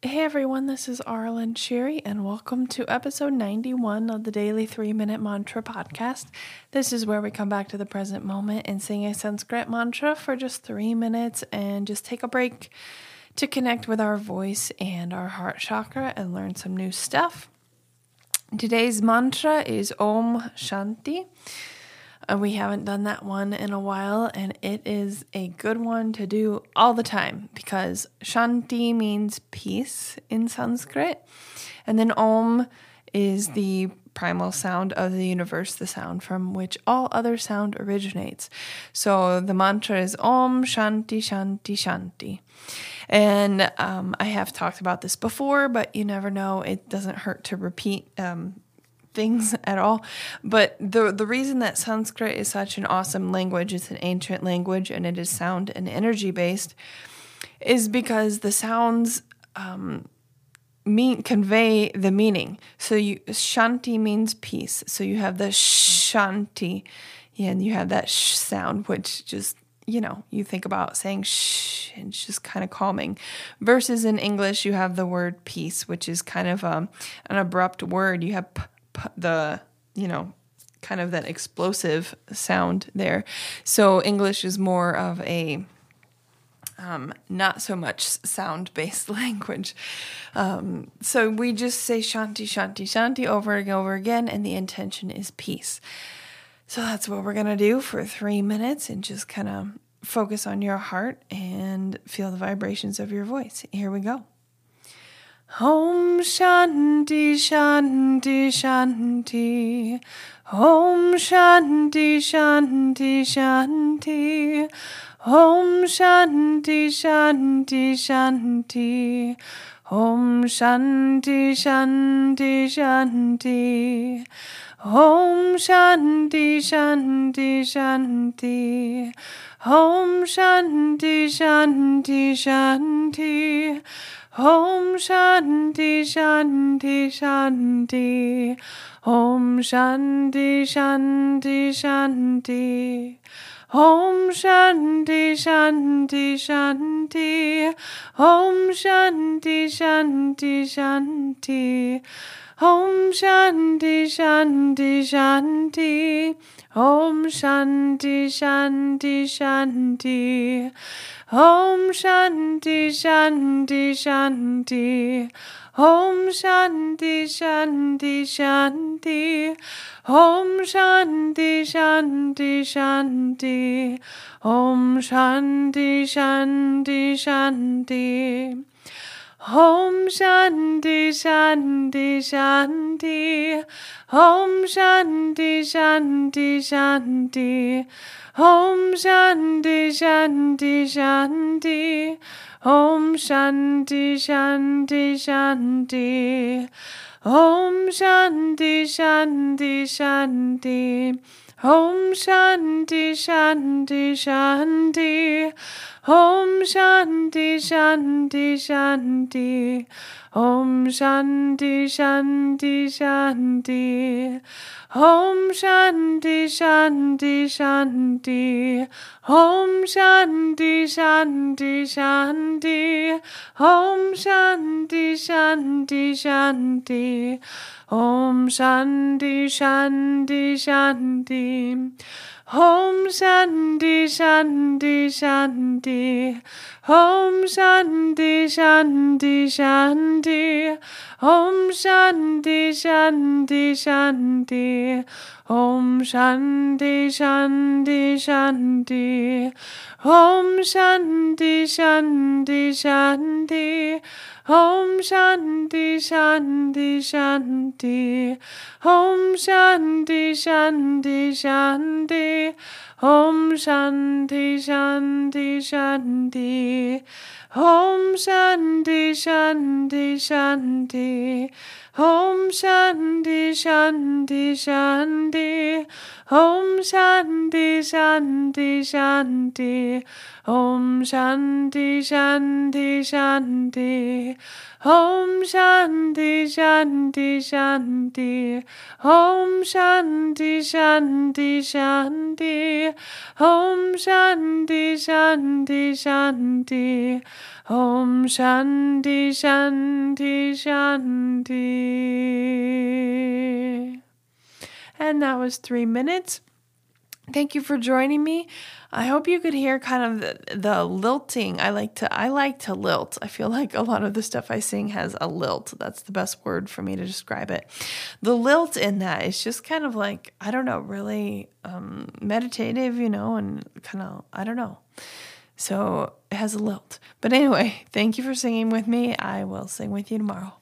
Hey everyone, this is Aaralyn Shiri, and welcome to episode 91 of the Daily 3 Minute Mantra Podcast. This is where we come back to the present moment and sing a Sanskrit mantra for just three minutes and just take a break to connect with our voice and our heart chakra and learn some new stuff. Today's mantra is Om Shanti. Uh, we haven't done that one in a while, and it is a good one to do all the time because Shanti means peace in Sanskrit, and then Om is the primal sound of the universe, the sound from which all other sound originates. So the mantra is Om Shanti Shanti Shanti. And um, I have talked about this before, but you never know. It doesn't hurt to repeat um, things at all. But the the reason that Sanskrit is such an awesome language, it's an ancient language and it is sound and energy based, is because the sounds um, mean convey the meaning. So you shanti means peace. So you have the shanti, and you have that sh sound, which just you know you think about saying shh and it's just kind of calming. Versus in English, you have the word peace, which is kind of um, an abrupt word. You have p- the you know kind of that explosive sound there. So English is more of a um, not so much sound based language. Um, so we just say shanti, shanti, shanti over and over again, and the intention is peace. So that's what we're going to do for three minutes and just kind of focus on your heart and feel the vibrations of your voice. Here we go. Om Shanti Shanti Shanti. Om Shanti Shanti Shanti. Om Shanti Shanti Shanti. Om Shanti Shanti Shanti. Om Shanti Shanti Shanti. Om Shanti Shanti Shanti Om Shanti Shanti Shanti. Om Shanti Shanti Shanti. Om Shanti Shanti Shanti. Om Shanti Shanti Shanti. Om Shanti Shanti Shanti Om Shanti Shanti Shanti. Om Shanti Shanti Shanti. Om Shanti Shanti Shanti. Om Shanti Shanti Shanti. Om Shanti Shanti Shanti Om Shanti Shanti Shanti. Om Shanti Shanti Shanti. Om Shanti Shanti Shanti. Om Shanti Shanti Shanti. Om Shanti Shanti Shanti. Om Shanti Shanti Shanti Om Shanti Shanti Shanti. Om Shanti Shanti Shanti. Om Shanti Shanti Shanti. Om Shanti Shanti Shanti. Om Shanti Shanti Shanti Om Shanti Shanti Shanti. Om Shanti Shanti Shanti. Om Shanti Shanti Shanti Om Shanti Shanti Shanti. Om Shanti Shanti Shanti. Om Shanti Shanti Shanti. Om Shanti Shanti Shanti. Om Shanti Shanti Shanti Om Shanti Shanti Shanti. Om Shanti Shanti Shanti Om Shanti Shanti Shanti Om Shanti Shanti Shanti Om Shanti Shanti Shanti. Om Shanti Shanti Shanti. Om Shanti Shanti Shanti. Om Shanti Shanti Shanti. Om Shanti Shanti Shanti. And that was three minutes. Thank you for joining me. I hope you could hear kind of the, the, lilting. I like to I like to lilt. I feel like a lot of the stuff I sing has a lilt. That's the best word for me to describe it. The lilt in that is just kind of like I don't know, really um, meditative, you know, and kind of I don't know. So it has a lilt. But anyway, thank you for singing with me. I will sing with you tomorrow.